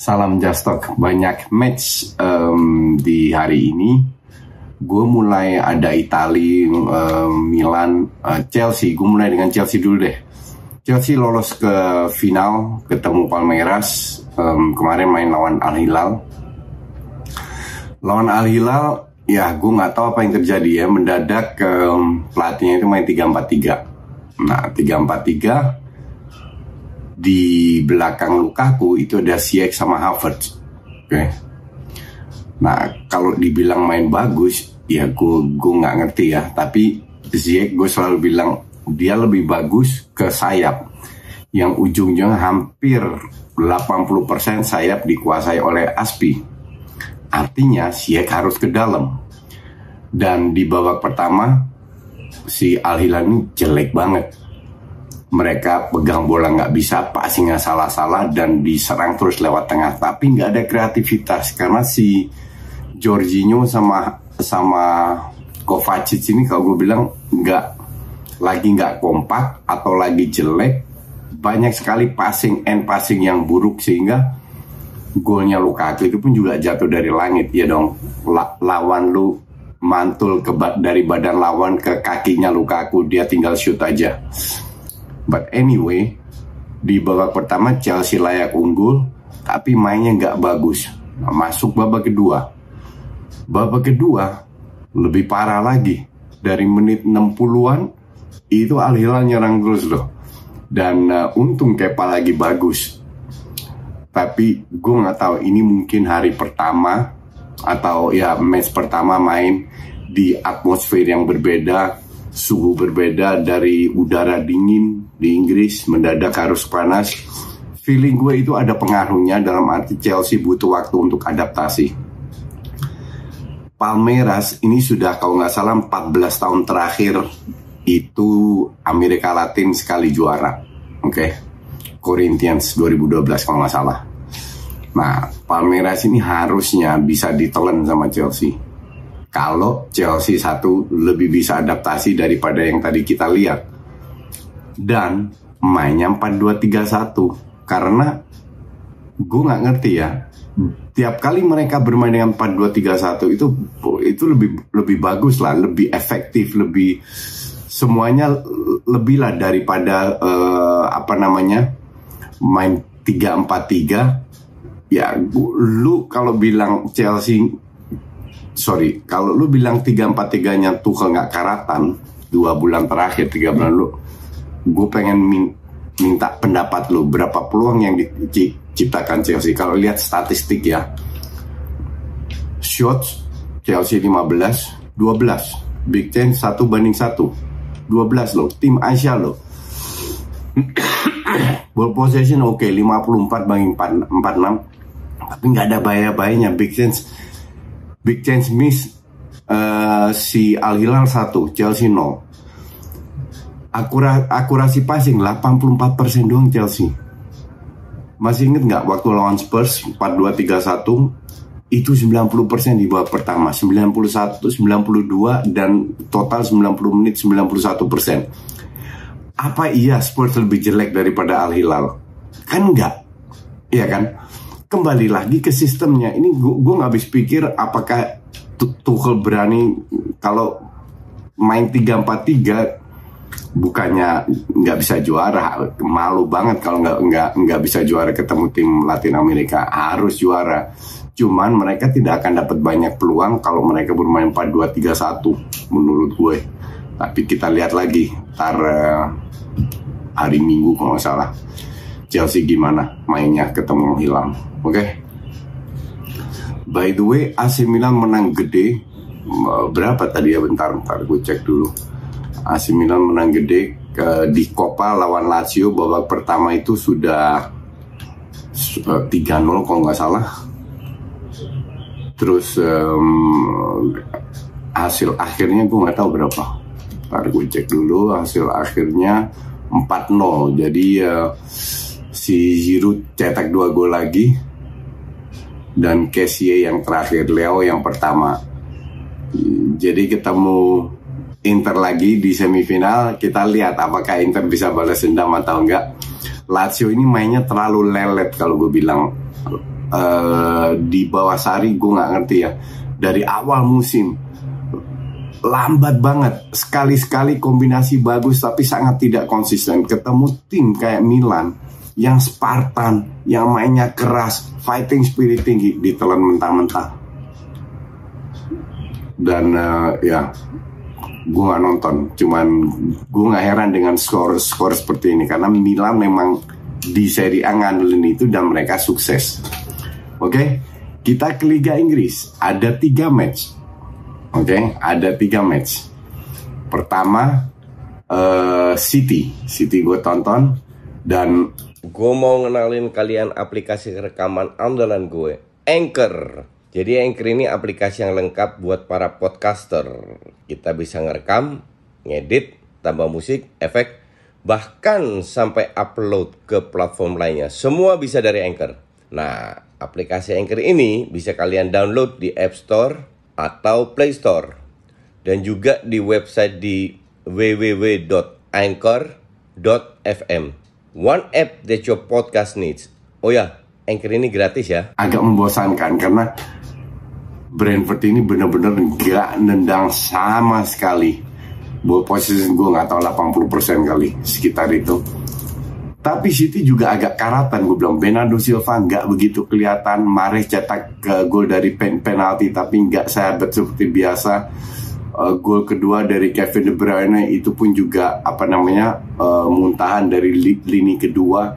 salam Jastok. Banyak match um, di hari ini. Gue mulai ada Itali, um, Milan, uh, Chelsea. Gue mulai dengan Chelsea dulu deh. Chelsea lolos ke final, ketemu Palmeiras. Um, kemarin main lawan Al Hilal. Lawan Al Hilal, ya gue nggak tahu apa yang terjadi ya. Mendadak um, pelatihnya itu main 3-4-3. Nah, 3-4-3 di belakang Lukaku itu ada Ziyech sama Havertz. Oke. Okay. Nah, kalau dibilang main bagus, ya gue gue nggak ngerti ya. Tapi Ziyech gue selalu bilang dia lebih bagus ke sayap yang ujungnya hampir 80% sayap dikuasai oleh Aspi. Artinya Ziyech harus ke dalam. Dan di babak pertama si Al jelek banget mereka pegang bola nggak bisa, passingnya salah-salah dan diserang terus lewat tengah. Tapi nggak ada kreativitas karena si Jorginho sama sama Kovacic ini kalau gue bilang nggak lagi nggak kompak atau lagi jelek. Banyak sekali passing and passing yang buruk sehingga golnya Lukaku itu pun juga jatuh dari langit. Ya dong La lawan lu mantul ke dari badan lawan ke kakinya Lukaku. Dia tinggal shoot aja But anyway, di babak pertama Chelsea layak unggul, tapi mainnya nggak bagus. Nah, masuk babak kedua. Babak kedua lebih parah lagi. Dari menit 60-an itu Al Hilal nyerang terus loh. Dan uh, untung Kepa lagi bagus. Tapi gue nggak tahu ini mungkin hari pertama atau ya match pertama main di atmosfer yang berbeda suhu berbeda dari udara dingin di Inggris mendadak harus panas. Feeling gue itu ada pengaruhnya dalam arti Chelsea butuh waktu untuk adaptasi. Palmeiras ini sudah kalau nggak salah 14 tahun terakhir itu Amerika Latin sekali juara. Oke. Okay? Corinthians 2012 kalau nggak salah. Nah, Palmeiras ini harusnya bisa ditelan sama Chelsea kalau Chelsea satu lebih bisa adaptasi daripada yang tadi kita lihat. Dan mainnya 4-2-3-1 karena gue nggak ngerti ya. Tiap kali mereka bermain dengan 4-2-3-1 itu itu lebih lebih bagus lah, lebih efektif, lebih semuanya lebih lah daripada uh, apa namanya main 3-4-3 ya lu kalau bilang Chelsea sorry kalau lu bilang tiga empat tiganya Tuchel nggak karatan dua bulan terakhir tiga bulan lu gue pengen min minta pendapat lu berapa peluang yang diciptakan Chelsea. Kalau lihat statistik ya. Shots Chelsea 15 12 Big Ten satu banding satu. 12 loh tim Asia loh. Ball possession oke okay, 54 banding 46 tapi nggak ada bahaya-bahayanya. Big Ten big chance miss uh, si Al Hilal 1, Chelsea 0. Akura, akurasi passing 84% doang Chelsea. Masih inget nggak waktu lawan Spurs 4-2-3-1 itu 90% di babak pertama, 91, 92 dan total 90 menit 91%. Apa iya Spurs lebih jelek daripada Al Hilal? Kan enggak. Iya kan? kembali lagi ke sistemnya. Ini gue nggak habis pikir apakah Tuchel berani kalau main 3-4-3 bukannya nggak bisa juara malu banget kalau nggak nggak nggak bisa juara ketemu tim Latin Amerika. Harus juara. Cuman mereka tidak akan dapat banyak peluang kalau mereka bermain 4-2-3-1 menurut gue. Tapi kita lihat lagi tar uh, hari Minggu kalau nggak salah. Chelsea gimana mainnya ketemu hilang oke? Okay? by the way AC Milan menang gede. Berapa tadi ya? Bentar bentar gue cek dulu AC Milan menang gede ke, di Coppa lawan Lazio. Babak pertama itu sudah 3-0 kalau nggak salah. Terus um, hasil akhirnya gue nggak tahu berapa. Ntar gue cek dulu hasil akhirnya 4-0 jadi uh, si Giroud cetak dua gol lagi. Dan Kessie yang terakhir Leo yang pertama. Jadi ketemu Inter lagi di semifinal. Kita lihat apakah Inter bisa balas dendam atau enggak. Lazio ini mainnya terlalu lelet kalau gue bilang. Uh, di bawah Sari gue nggak ngerti ya. Dari awal musim lambat banget. Sekali-sekali kombinasi bagus tapi sangat tidak konsisten. Ketemu tim kayak Milan yang Spartan yang mainnya keras fighting spirit tinggi ditelan mentah-mentah. Dan uh, ya gue nggak nonton. Cuman gue nggak heran dengan skor skor seperti ini. Karena Milan memang di Serie A ngandelin itu dan mereka sukses. Oke? Okay? kita ke Liga Inggris. Ada tiga match. Oke? Okay? ada tiga match. Pertama uh, City. City gue tonton. Dan gue mau ngenalin kalian aplikasi rekaman andalan gue Anchor jadi Anchor ini aplikasi yang lengkap buat para podcaster. Kita bisa ngerekam, ngedit, tambah musik, efek, bahkan sampai upload ke platform lainnya. Semua bisa dari Anchor. Nah, aplikasi Anchor ini bisa kalian download di App Store atau Play Store. Dan juga di website di www.anchor.fm. One app that your podcast needs. Oh ya, Anchor ini gratis ya. Agak membosankan karena Brentford ini benar-benar nggak nendang sama sekali. Buat posisi gue nggak tahu 80% kali sekitar itu. Tapi City juga agak karatan gue bilang. Bernardo Silva nggak begitu kelihatan. Mahrez cetak ke gol dari pen penalti tapi nggak sahabat seperti biasa. Uh, gol kedua dari Kevin De Bruyne itu pun juga apa namanya uh, muntahan dari li lini kedua.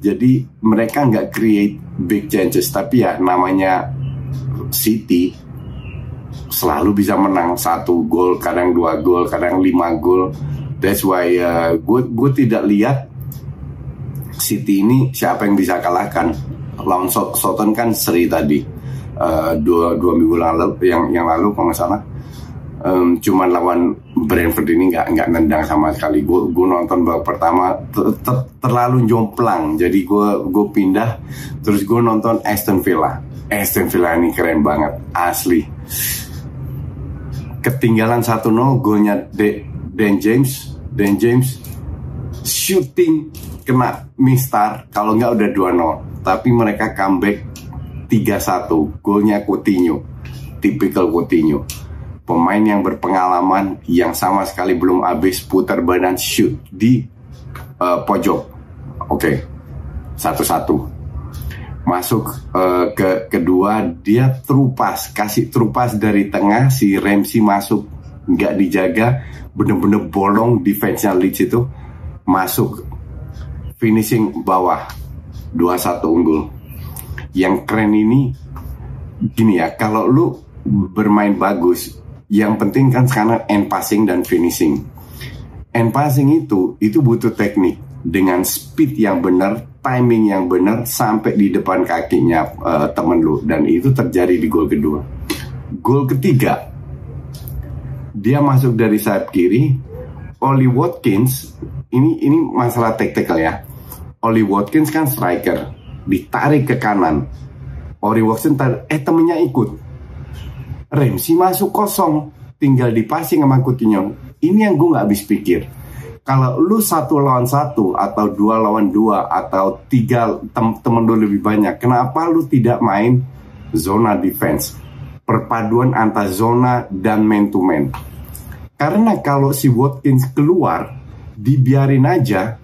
Jadi mereka nggak create big chances. Tapi ya namanya City selalu bisa menang satu gol, kadang dua gol, kadang lima gol. That's why uh, gue gue tidak lihat City ini siapa yang bisa kalahkan. Lawan Soton kan seri tadi uh, dua dua minggu lalu yang yang lalu kalau nggak. Um, cuman lawan Brentford ini nggak nggak nendang sama sekali. Gue gue nonton babak pertama ter, ter, terlalu jomplang, jadi gue gue pindah terus gue nonton Aston Villa Aston Villa ini keren banget asli. Ketinggalan 1-0 golnya De Dan James Dan James shooting kena mistar kalau nggak udah 2-0 tapi mereka comeback 3-1 golnya Coutinho tipikal Coutinho. Pemain yang berpengalaman yang sama sekali belum habis putar badan shoot di uh, pojok. Oke okay. satu-satu masuk uh, ke kedua dia terupas kasih terupas dari tengah si Ramsey masuk nggak dijaga bener-bener bolong defense-nya Leeds itu masuk finishing bawah 2-1 unggul. Yang keren ini gini ya kalau lu bermain bagus yang penting kan sekarang end passing dan finishing. End passing itu itu butuh teknik dengan speed yang benar timing yang benar sampai di depan kakinya uh, temen lu dan itu terjadi di gol kedua. Gol ketiga dia masuk dari sayap kiri. Oli Watkins ini ini masalah taktikal ya. Oli Watkins kan striker, ditarik ke kanan. Oli Watkins tar eh temennya ikut. Ramsey masuk kosong, tinggal dipasing sama Coutinho. Ini yang gue nggak habis pikir kalau lu satu lawan satu atau dua lawan dua atau tiga tem temen lu lebih banyak, kenapa lu tidak main zona defense? Perpaduan antara zona dan man to man. Karena kalau si Watkins keluar, dibiarin aja,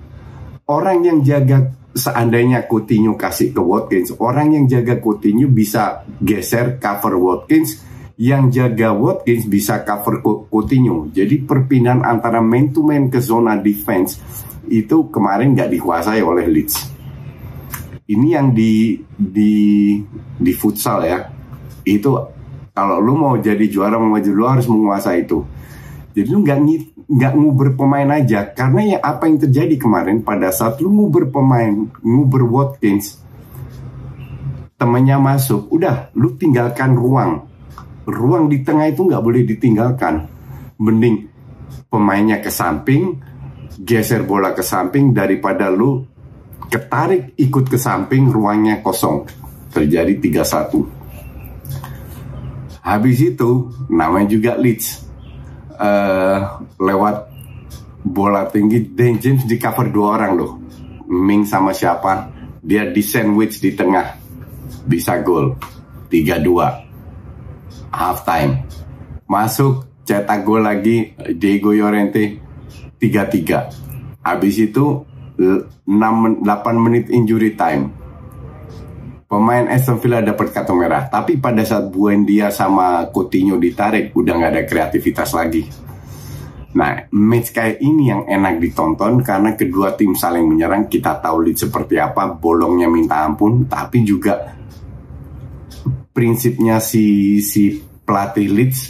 orang yang jaga seandainya Coutinho kasih ke Watkins, orang yang jaga Coutinho bisa geser cover Watkins, yang jaga Watkins bisa cover Coutinho. Jadi perpindahan antara man to man ke zona defense itu kemarin nggak dikuasai oleh Leeds. Ini yang di di di futsal ya. Itu kalau lu mau jadi juara mau maju lu harus menguasai itu. Jadi lu nggak nggak nguber pemain aja karena ya apa yang terjadi kemarin pada saat lu nguber pemain nguber Watkins temannya masuk udah lu tinggalkan ruang ruang di tengah itu nggak boleh ditinggalkan. Mending pemainnya ke samping geser bola ke samping daripada lu ketarik ikut ke samping ruangnya kosong. Terjadi 3-1 habis itu namanya juga Leeds. Uh, lewat bola tinggi Dan James di cover dua orang loh. Ming sama siapa? Dia di sandwich di tengah. Bisa gol. 3-2 half time masuk cetak gol lagi Diego Llorente 3-3 habis itu 6 8 menit injury time. Pemain Aston Villa dapat kartu merah, tapi pada saat Buendia sama Coutinho ditarik udah nggak ada kreativitas lagi. Nah, match kayak ini yang enak ditonton karena kedua tim saling menyerang. Kita tahu Leeds seperti apa, bolongnya minta ampun, tapi juga prinsipnya si si pelatih Leeds,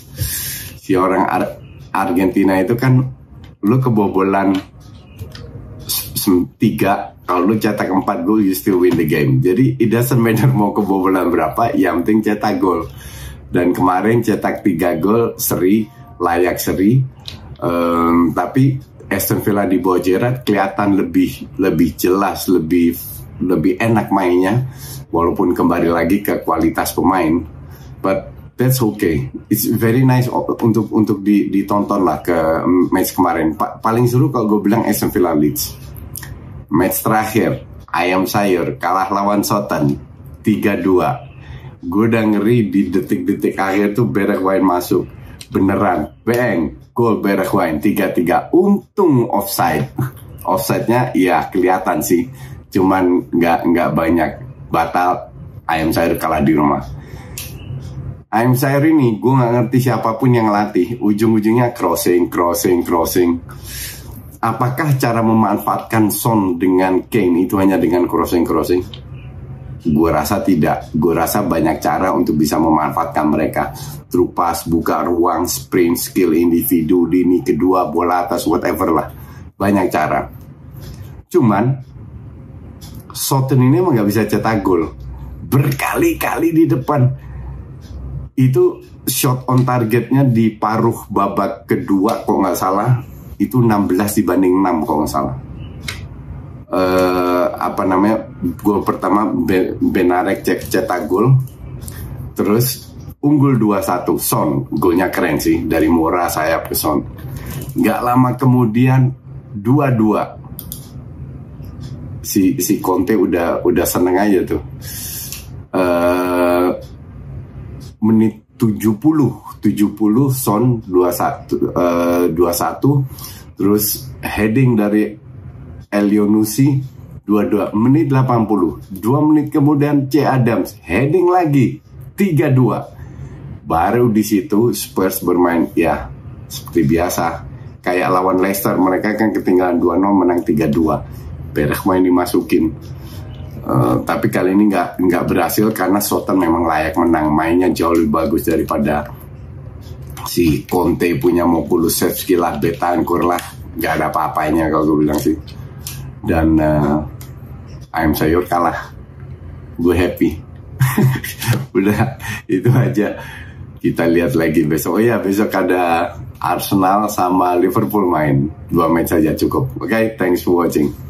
si orang Ar Argentina itu kan lu kebobolan tiga kalau lu cetak empat gol you still win the game. Jadi it doesn't matter mau kebobolan berapa yang penting cetak gol. Dan kemarin cetak tiga gol seri layak seri. Um, tapi Aston Villa di bawah kelihatan lebih lebih jelas lebih lebih enak mainnya walaupun kembali lagi ke kualitas pemain. But that's okay. It's very nice untuk untuk ditonton lah ke match kemarin. Pa paling seru kalau gue bilang Aston Villa Leeds. Match terakhir ayam sayur kalah lawan Soton 3-2 gue udah ngeri di detik-detik akhir tuh Bergwijn masuk. Beneran. Bang gol Bergwijn 3-3 untung offside. Offside-nya ya kelihatan sih cuman nggak nggak banyak batal ayam sayur kalah di rumah ayam sayur ini gue nggak ngerti siapa pun yang latih ujung-ujungnya crossing crossing crossing apakah cara memanfaatkan Son dengan Kane itu hanya dengan crossing-crossing? Gue rasa tidak. Gue rasa banyak cara untuk bisa memanfaatkan mereka. Trupas, buka ruang, sprint, skill individu, dini kedua, bola atas, whatever lah. Banyak cara. Cuman, Soton ini emang gak bisa cetak gol. Berkali-kali di depan. Itu shot on targetnya di paruh babak kedua kok nggak salah itu 16 dibanding 6 kalau nggak salah. Uh, apa namanya gol pertama Benarek cek cetak gol terus unggul 2-1 Son golnya keren sih dari Mora sayap ke Son nggak lama kemudian 2-2 si si Conte udah udah seneng aja tuh. Uh, menit 70 70 Son 21 uh, 21 terus heading dari Elionusi 22 menit 80 2 menit kemudian C Adams heading lagi 32 baru di situ Spurs bermain ya seperti biasa. Kayak lawan Leicester mereka kan ketinggalan 2-0 menang 3-2 Berak main dimasukin. Uh, tapi kali ini nggak nggak berhasil karena Soton memang layak menang. Mainnya jauh lebih bagus daripada si Conte punya mau Kulusevski lah Betancourt lah. Nggak ada apa-apanya kalau gue bilang sih. Dan uh, ayam sayur kalah. Gue happy. Udah itu aja. Kita lihat lagi besok. Oh ya besok ada Arsenal sama Liverpool main. Dua match saja cukup. Oke okay, thanks for watching